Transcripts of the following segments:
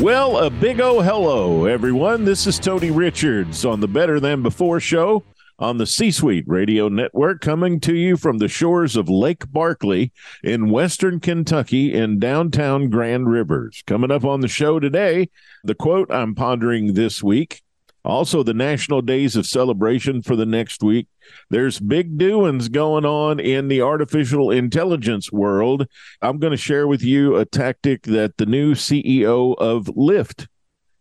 Well, a big oh hello, everyone. This is Tony Richards on the Better Than Before show on the C Suite Radio Network, coming to you from the shores of Lake Barkley in western Kentucky in downtown Grand Rivers. Coming up on the show today, the quote I'm pondering this week, also the national days of celebration for the next week. There's big doings going on in the artificial intelligence world. I'm going to share with you a tactic that the new CEO of Lyft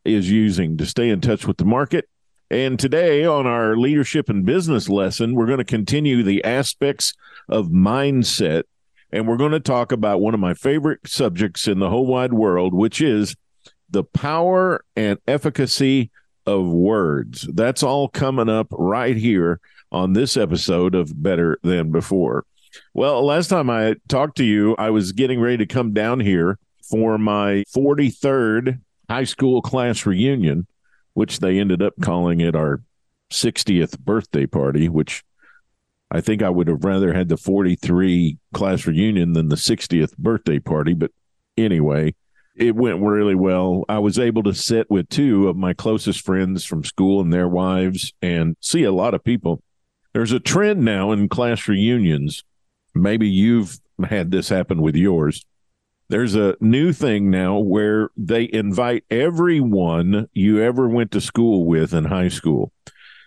is using to stay in touch with the market. And today, on our leadership and business lesson, we're going to continue the aspects of mindset. And we're going to talk about one of my favorite subjects in the whole wide world, which is the power and efficacy of words. That's all coming up right here on this episode of Better Than Before. Well, last time I talked to you, I was getting ready to come down here for my 43rd high school class reunion, which they ended up calling it our 60th birthday party, which I think I would have rather had the 43 class reunion than the 60th birthday party. But anyway, it went really well. I was able to sit with two of my closest friends from school and their wives and see a lot of people. There's a trend now in class reunions. Maybe you've had this happen with yours. There's a new thing now where they invite everyone you ever went to school with in high school.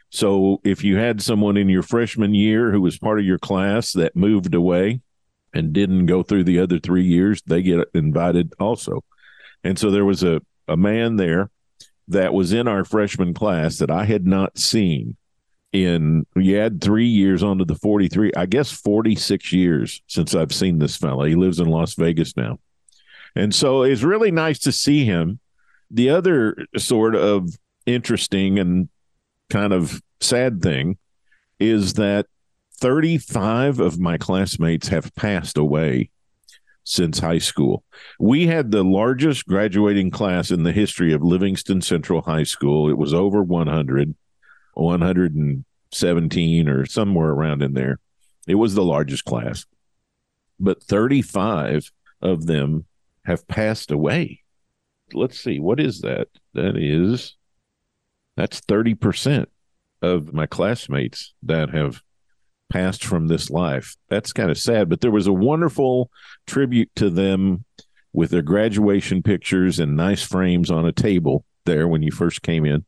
So if you had someone in your freshman year who was part of your class that moved away and didn't go through the other three years, they get invited also. And so there was a, a man there that was in our freshman class that I had not seen in you add three years onto the 43 i guess 46 years since i've seen this fella. He lives in las vegas now. And so it's really nice to see him. The other sort of interesting and kind of sad thing is that 35 of my classmates have passed away since high school. We had the largest graduating class in the history of Livingston Central High School. It was over 100. 117 or somewhere around in there. It was the largest class. But 35 of them have passed away. Let's see, what is that? That is, that's 30% of my classmates that have passed from this life. That's kind of sad, but there was a wonderful tribute to them with their graduation pictures and nice frames on a table there when you first came in.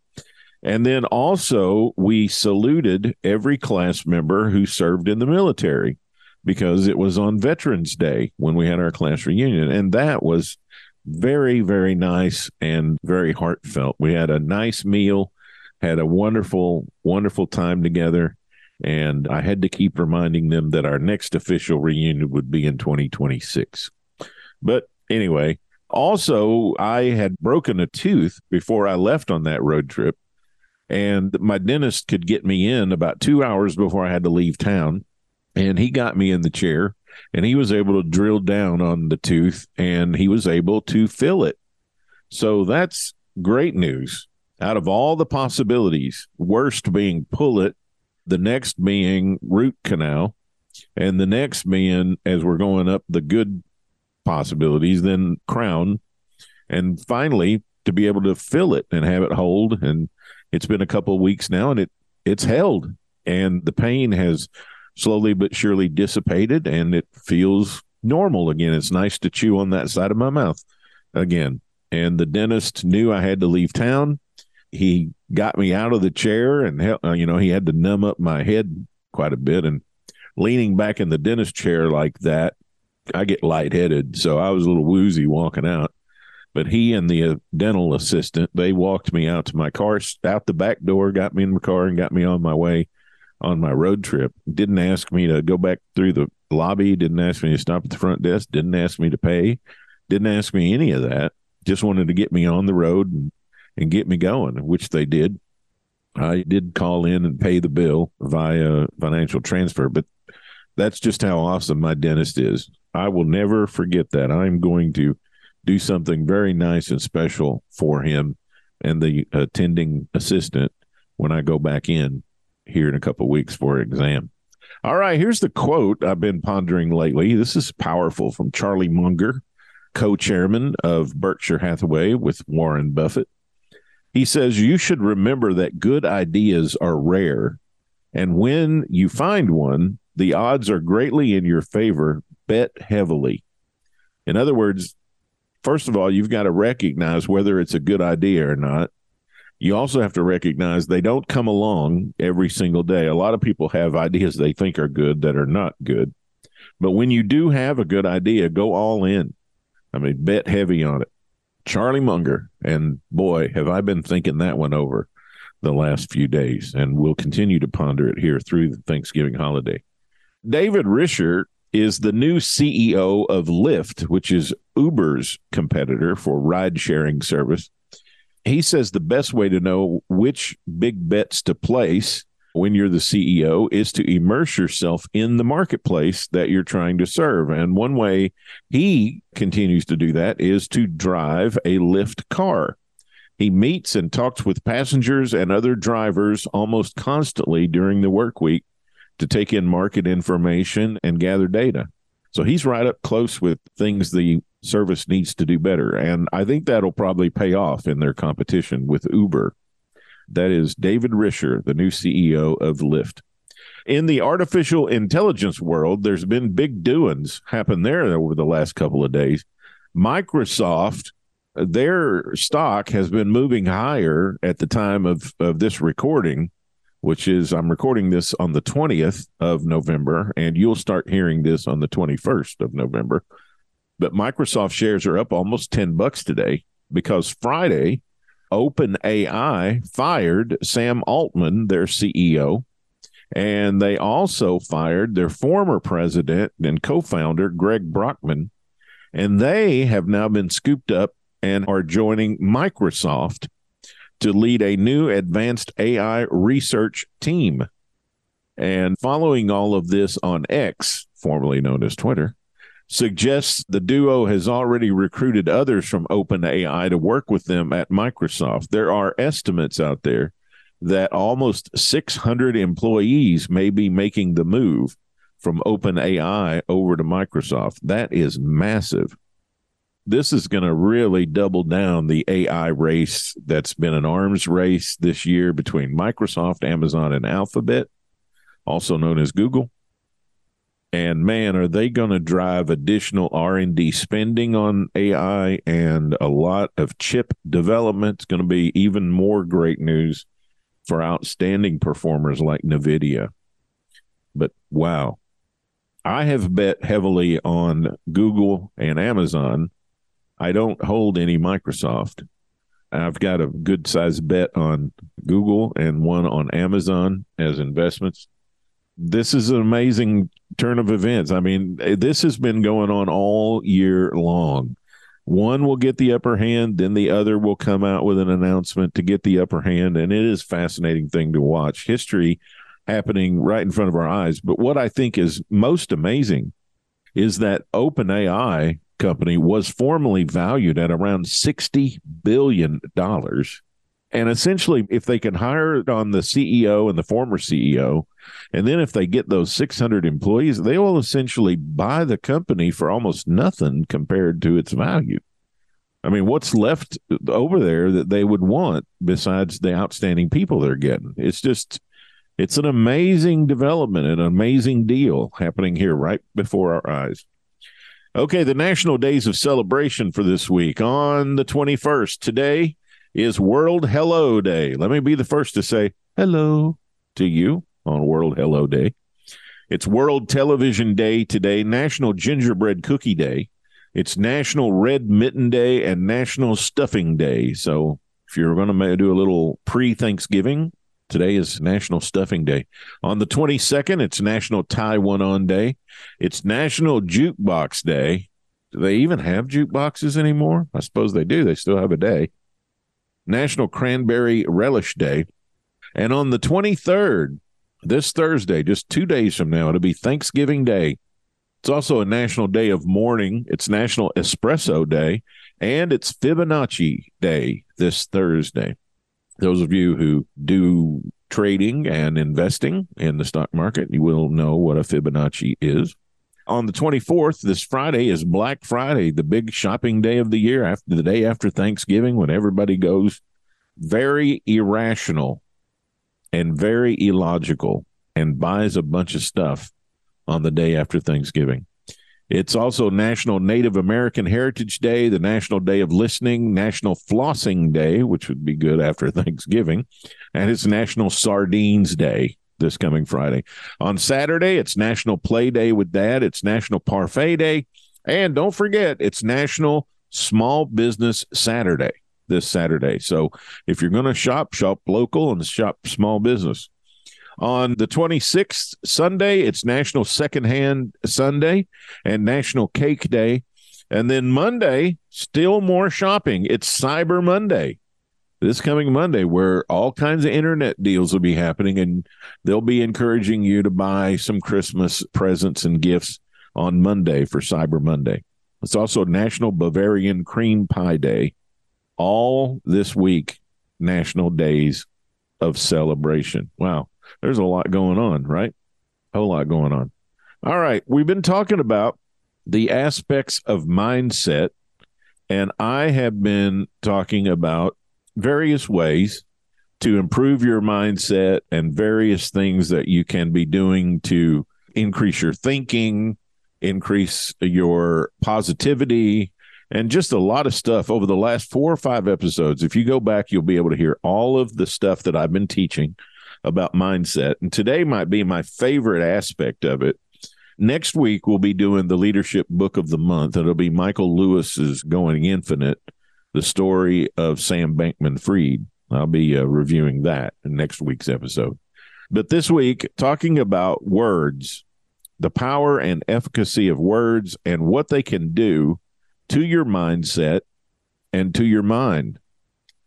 And then also, we saluted every class member who served in the military because it was on Veterans Day when we had our class reunion. And that was very, very nice and very heartfelt. We had a nice meal, had a wonderful, wonderful time together. And I had to keep reminding them that our next official reunion would be in 2026. But anyway, also, I had broken a tooth before I left on that road trip and my dentist could get me in about two hours before I had to leave town. And he got me in the chair and he was able to drill down on the tooth and he was able to fill it. So that's great news. Out of all the possibilities, worst being pull it, the next being root canal, and the next being, as we're going up the good possibilities, then crown. And finally, to be able to fill it and have it hold and it's been a couple of weeks now and it it's held and the pain has slowly but surely dissipated and it feels normal again it's nice to chew on that side of my mouth again and the dentist knew i had to leave town he got me out of the chair and uh, you know he had to numb up my head quite a bit and leaning back in the dentist chair like that i get lightheaded so i was a little woozy walking out But he and the uh, dental assistant, they walked me out to my car, out the back door, got me in my car, and got me on my way on my road trip. Didn't ask me to go back through the lobby, didn't ask me to stop at the front desk, didn't ask me to pay, didn't ask me any of that. Just wanted to get me on the road and, and get me going, which they did. I did call in and pay the bill via financial transfer, but that's just how awesome my dentist is. I will never forget that. I'm going to do something very nice and special for him and the attending assistant when I go back in here in a couple weeks for exam. All right, here's the quote I've been pondering lately. This is powerful from Charlie Munger, co chairman of Berkshire Hathaway with Warren Buffett. He says, You should remember that good ideas are rare. And when you find one, the odds are greatly in your favor. Bet heavily. In other words, first of all, you've got to recognize whether it's a good idea or not you also have to recognize they don't come along every single day. A lot of people have ideas they think are good that are not good. But when you do have a good idea, go all in. I mean, bet heavy on it. Charlie Munger, and boy, have I been thinking that one over the last few days, and we'll continue to ponder it here through the Thanksgiving holiday. David Risher is the new CEO of Lyft, which is Uber's competitor for ride sharing service. He says the best way to know which big bets to place when you're the CEO is to immerse yourself in the marketplace that you're trying to serve. And one way he continues to do that is to drive a Lyft car. He meets and talks with passengers and other drivers almost constantly during the work week to take in market information and gather data. So he's right up close with things the service needs to do better. And I think that'll probably pay off in their competition with Uber. That is David Risher, the new CEO of Lyft. In the artificial intelligence world, there's been big doings happen there over the last couple of days. Microsoft, their stock has been moving higher at the time of, of this recording, which is I'm recording this on the 20th of November, and you'll start hearing this on the 21st of November. But Microsoft shares are up almost 10 bucks today because Friday, OpenAI fired Sam Altman, their CEO, and they also fired their former president and co founder, Greg Brockman. And they have now been scooped up and are joining Microsoft to lead a new advanced AI research team. And following all of this on X, formerly known as Twitter, suggests the duo has already recruited others from OpenAI to work with them at Microsoft. There are estimates out there that almost 600 employees may be making the move from OpenAI over to Microsoft. That is massive. This is going to really double down the AI race that's been an arms race this year between Microsoft, Amazon, and Alphabet, also known as Google and man are they going to drive additional r&d spending on ai and a lot of chip development? It's going to be even more great news for outstanding performers like nvidia. But wow. I have bet heavily on google and amazon. I don't hold any microsoft. I've got a good sized bet on google and one on amazon as investments. This is an amazing turn of events. I mean, eh, this has been going on all year long. One will get the upper hand, then the other will come out with an announcement to get the upper hand, and it is fascinating thing to watch. History happening right in front of our eyes. But what I think is most amazing is that OpenAI company was formerly valued at around $60 billion and essentially, if they can hire on the CEO and the former CEO, and then if they get those 600 employees, they will essentially buy the company for almost nothing compared to its value. I mean, what's left over there that they would want besides the outstanding people they're getting? It's just, it's an amazing development, an amazing deal happening here right before our eyes. Okay, the national days of celebration for this week on the 21st. Today, is World Hello Day. Let me be the first to say hello to you on World Hello Day. It's World Television Day today, National Gingerbread Cookie Day, It's National Red Mitten Day and National Stuffing Day. So if you're going to do a little pre Thanksgiving, today is National Stuffing Day. On the 22nd, it's National Tie One On Day. It's National Jukebox Day. Do they even have jukeboxes anymore? I suppose they do. They still have a day. National Cranberry Relish Day. And on the 23rd, this Thursday, just two days from now, it'll be Thanksgiving Day. It's also a national day of mourning. It's National Espresso Day, and it's Fibonacci Day this Thursday. Those of you who do trading and investing in the stock market, you will know what a Fibonacci is. On the 24th, this Friday is Black Friday, the big shopping day of the year after the day after Thanksgiving when everybody goes very irrational and very illogical and buys a bunch of stuff on the day after Thanksgiving. It's also National Native American Heritage Day, the National Day of Listening, National Flossing Day, which would be good after Thanksgiving, and it's National Sardines Day this coming Friday. On Saturday, it's National Play Day with Dad, it's National Parfait Day, and don't forget, it's National Small Business Saturday this Saturday. So if you're going to shop, shop local and shop small business. On the 26th, Sunday, it's National Secondhand Sunday and National Cake Day. And then Monday, still more shopping. It's Cyber Monday this coming Monday, where all kinds of internet deals will be happening, and they'll be encouraging you to buy some Christmas presents and gifts on Monday for Cyber Monday. It's also National Bavarian Cream Pie Day. All this week, national days of celebration. Wow there's a lot going on, right? A whole lot going on. All right. We've been talking about the aspects of mindset, and I have been talking about various ways to improve your mindset and various things that you can be doing to increase your thinking, increase your positivity, and just a lot of stuff over the last four or five episodes. If you go back, you'll be able to hear all of the stuff that I've been teaching about mindset. And today might be my favorite aspect of it. Next week, we'll be doing the leadership book of the month. It'll be Michael Lewis's Going Infinite, the story of Sam Bankman Fried. I'll be uh, reviewing that in next week's episode. But this week, talking about words, the power and efficacy of words, and what they can do to your mindset and to your mind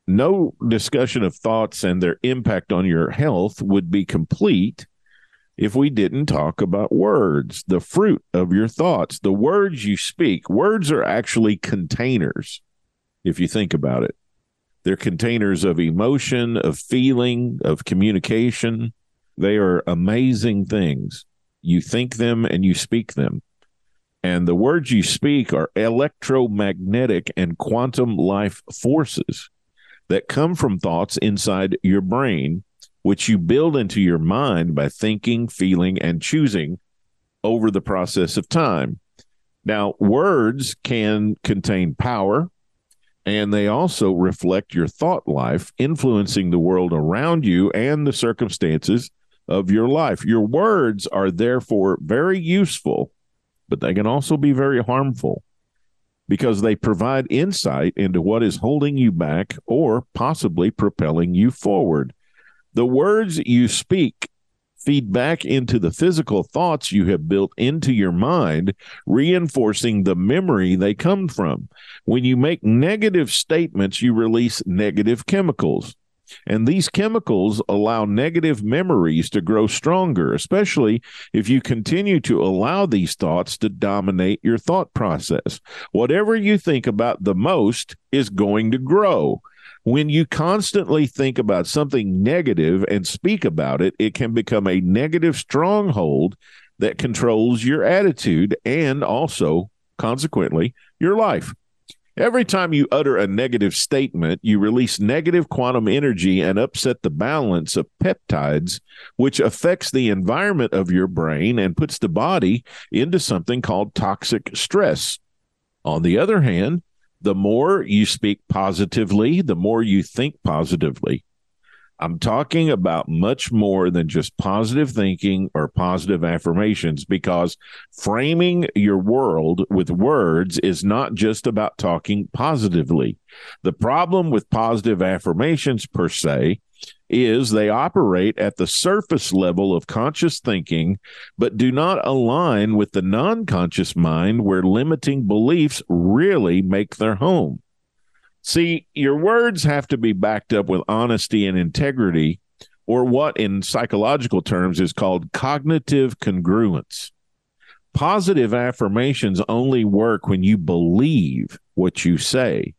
no discussion of thoughts and their impact on your health would be complete if we didn't talk about words, the fruit of your thoughts, the words you speak. Words are actually containers, if you think about it. They're containers of emotion, of feeling, of communication. They are amazing things. You think them and you speak them. And the words you speak are electromagnetic and quantum life forces that come from thoughts inside your brain, which you build into your mind by thinking, feeling, and choosing over the process of time. Now, words can contain power, and they also reflect your thought life, influencing the world around you and the circumstances of your life. Your words are therefore very useful, but they can also be very harmful because they provide insight into what is holding you back or possibly propelling you forward. The words you speak feed back into the physical thoughts you have built into your mind, reinforcing the memory they come from. When you make negative statements, you release negative chemicals. And these chemicals allow negative memories to grow stronger, especially if you continue to allow these thoughts to dominate your thought process. Whatever you think about the most is going to grow. When you constantly think about something negative and speak about it, it can become a negative stronghold that controls your attitude and also, consequently, your life. Every time you utter a negative statement, you release negative quantum energy and upset the balance of peptides, which affects the environment of your brain and puts the body into something called toxic stress. On the other hand, the more you speak positively, the more you think positively. I'm talking about much more than just positive thinking or positive affirmations because framing your world with words is not just about talking positively. The problem with positive affirmations per se is they operate at the surface level of conscious thinking, but do not align with the non conscious mind where limiting beliefs really make their home. See, your words have to be backed up with honesty and integrity, or what in psychological terms is called cognitive congruence. Positive affirmations only work when you believe what you say.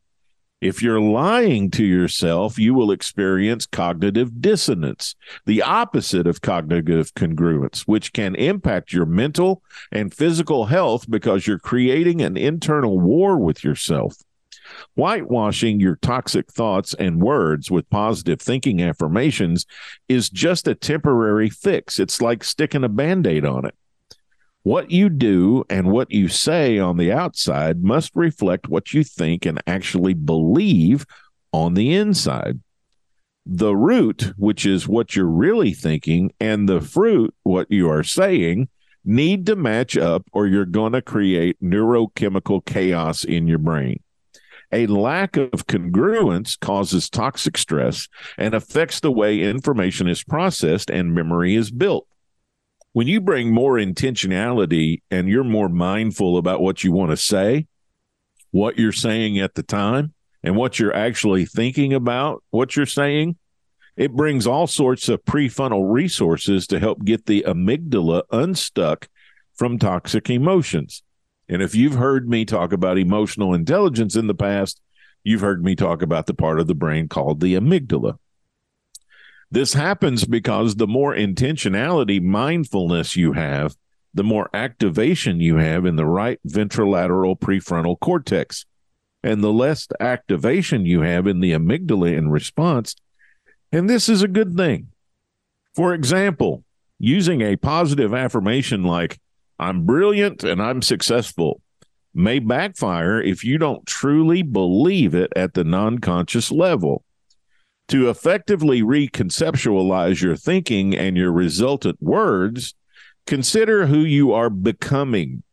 If you're lying to yourself, you will experience cognitive dissonance, the opposite of cognitive congruence, which can impact your mental and physical health because you're creating an internal war with yourself. Whitewashing your toxic thoughts and words with positive thinking affirmations is just a temporary fix. It's like sticking a band aid on it. What you do and what you say on the outside must reflect what you think and actually believe on the inside. The root, which is what you're really thinking, and the fruit, what you are saying, need to match up or you're going to create neurochemical chaos in your brain. A lack of congruence causes toxic stress and affects the way information is processed and memory is built. When you bring more intentionality and you're more mindful about what you want to say, what you're saying at the time, and what you're actually thinking about what you're saying, it brings all sorts of prefrontal resources to help get the amygdala unstuck from toxic emotions. And if you've heard me talk about emotional intelligence in the past, you've heard me talk about the part of the brain called the amygdala. This happens because the more intentionality, mindfulness you have, the more activation you have in the right ventrolateral prefrontal cortex. And the less activation you have in the amygdala in response. And this is a good thing. For example, using a positive affirmation like, I'm brilliant and I'm successful may backfire if you don't truly believe it at the non conscious level. To effectively reconceptualize your thinking and your resultant words, consider who you are becoming.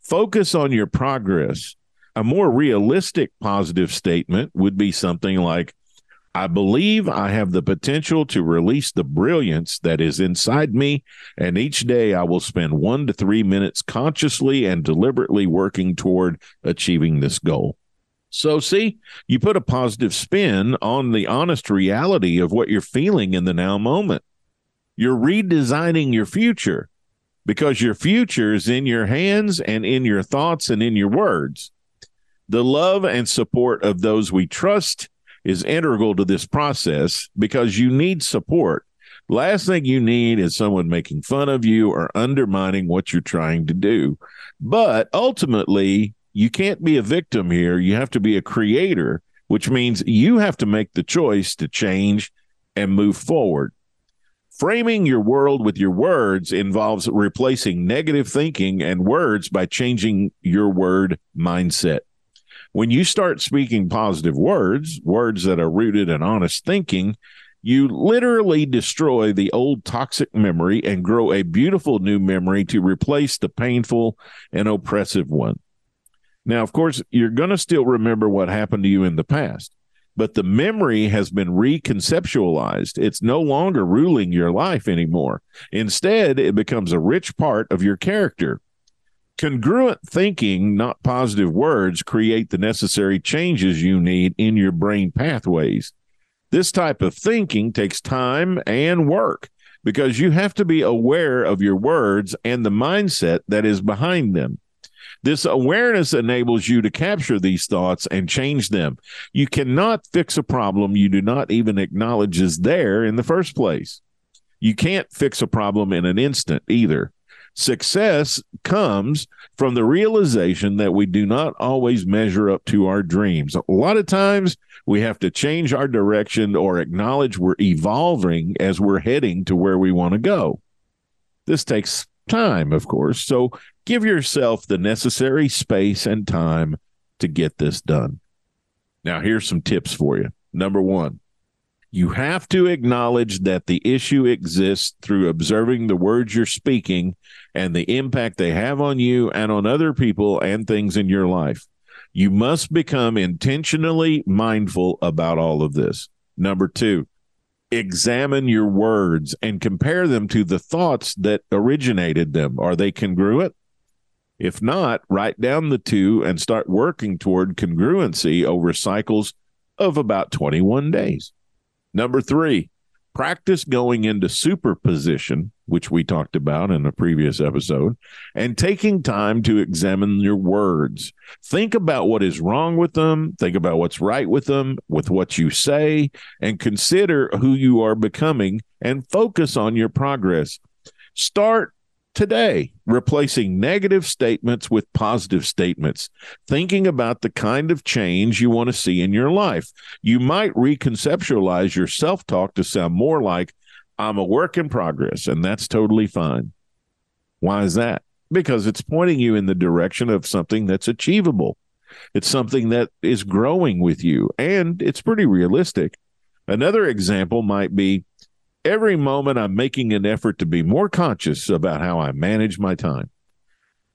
Focus on your progress. A more realistic positive statement would be something like, I believe I have the potential to release the brilliance that is inside me, and each day I will spend one to three minutes consciously and deliberately working toward achieving this goal. So, see, you put a positive spin on the honest reality of what you're feeling in the now moment. You're redesigning your future because your future is in your hands and in your thoughts and in your words. The love and support of those we trust is integral to this process because you need support. Last thing you need is someone making fun of you or undermining what you're trying to do. But ultimately, you can't be a victim here. You have to be a creator, which means you have to make the choice to change and move forward. Framing your world with your words involves replacing negative thinking and words by changing your word mindset. When you start speaking positive words, words that are rooted in honest thinking, you literally destroy the old toxic memory and grow a beautiful new memory to replace the painful and oppressive one. Now, of course, you're going to still remember what happened to you in the past, but the memory has been reconceptualized. It's no longer ruling your life anymore. Instead, it becomes a rich part of your character. Congruent thinking, not positive words, create the necessary changes you need in your brain pathways. This type of thinking takes time and work because you have to be aware of your words and the mindset that is behind them. This awareness enables you to capture these thoughts and change them. You cannot fix a problem you do not even acknowledge is there in the first place. You can't fix a problem in an instant either. Success comes from the realization that we do not always measure up to our dreams. A lot of times we have to change our direction or acknowledge we're evolving as we're heading to where we want to go. This takes time, of course. So give yourself the necessary space and time to get this done. Now, here's some tips for you. Number one, You have to acknowledge that the issue exists through observing the words you're speaking and the impact they have on you and on other people and things in your life. You must become intentionally mindful about all of this. Number two, examine your words and compare them to the thoughts that originated them. Are they congruent? If not, write down the two and start working toward congruency over cycles of about 21 days. Number three, practice going into superposition, which we talked about in a previous episode, and taking time to examine your words. Think about what is wrong with them, think about what's right with them, with what you say, and consider who you are becoming and focus on your progress. Start today, replacing negative statements with positive statements, thinking about the kind of change you want to see in your life. You might reconceptualize your self talk to sound more like, I'm a work in progress, and that's totally fine. Why is that? Because it's pointing you in the direction of something that's achievable. It's something that is growing with you, and it's pretty realistic. Another example might be Every moment I'm making an effort to be more conscious about how I manage my time.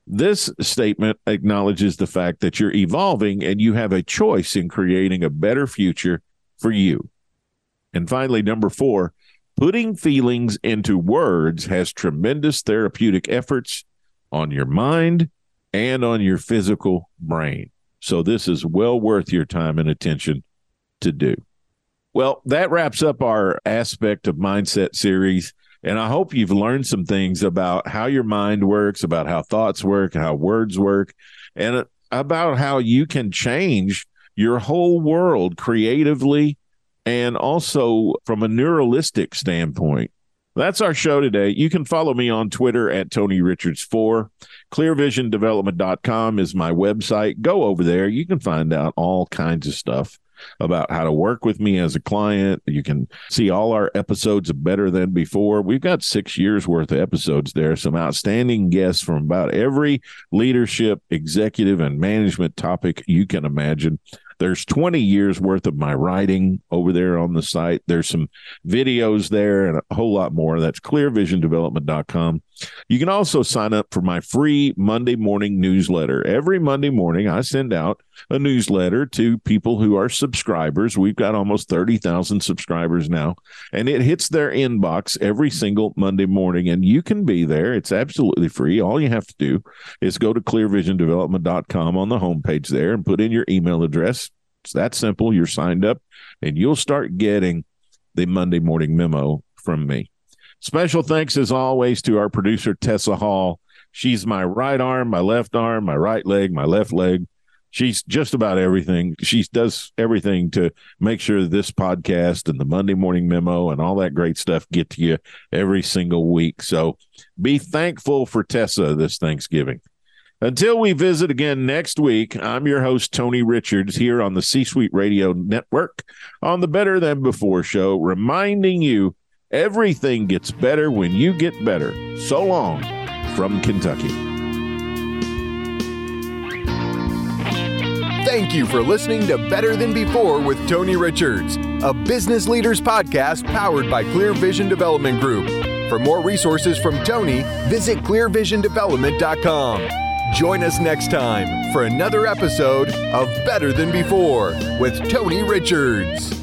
This statement acknowledges the fact that you're evolving and you have a choice in creating a better future for you. And finally, number four, putting feelings into words has tremendous therapeutic efforts on your mind and on your physical brain. So, this is well worth your time and attention to do. Well, that wraps up our aspect of mindset series. And I hope you've learned some things about how your mind works, about how thoughts work, how words work, and about how you can change your whole world creatively and also from a neuralistic standpoint. That's our show today. You can follow me on Twitter at Tony Richards4. ClearVisionDevelopment.com is my website. Go over there. You can find out all kinds of stuff about how to work with me as a client. You can see all our episodes Better Than Before. We've got six years worth of episodes there, some outstanding guests from about every leadership, executive, and management topic you can imagine. There's 20 years worth of my writing over there on the site. There's some videos there and a whole lot more. That's clearvisiondevelopment.com. You can also sign up for my free Monday morning newsletter. Every Monday morning, I send out a newsletter to people who are subscribers. We've got almost 30,000 subscribers now, and it hits their inbox every single Monday morning. And you can be there. It's absolutely free. All you have to do is go to clearvisiondevelopment.com on the homepage there and put in your email address. It's that simple. You're signed up, and you'll start getting the Monday morning memo from me. Special thanks, as always, to our producer, Tessa Hall. She's my right arm, my left arm, my right leg, my left leg. She's just about everything. She does everything to make sure this podcast and the Monday morning memo and all that great stuff get to you every single week. So be thankful for Tessa this Thanksgiving. Until we visit again next week, I'm your host, Tony Richards, here on the C Suite Radio Network on the Better Than Before show, reminding you Everything gets better when you get better. So long from Kentucky. Thank you for listening to Better Than Before with Tony Richards, a business leaders podcast powered by Clear Vision Development Group. For more resources from Tony, visit clearvisiondevelopment.com. Join us next time for another episode of Better Than Before with Tony Richards.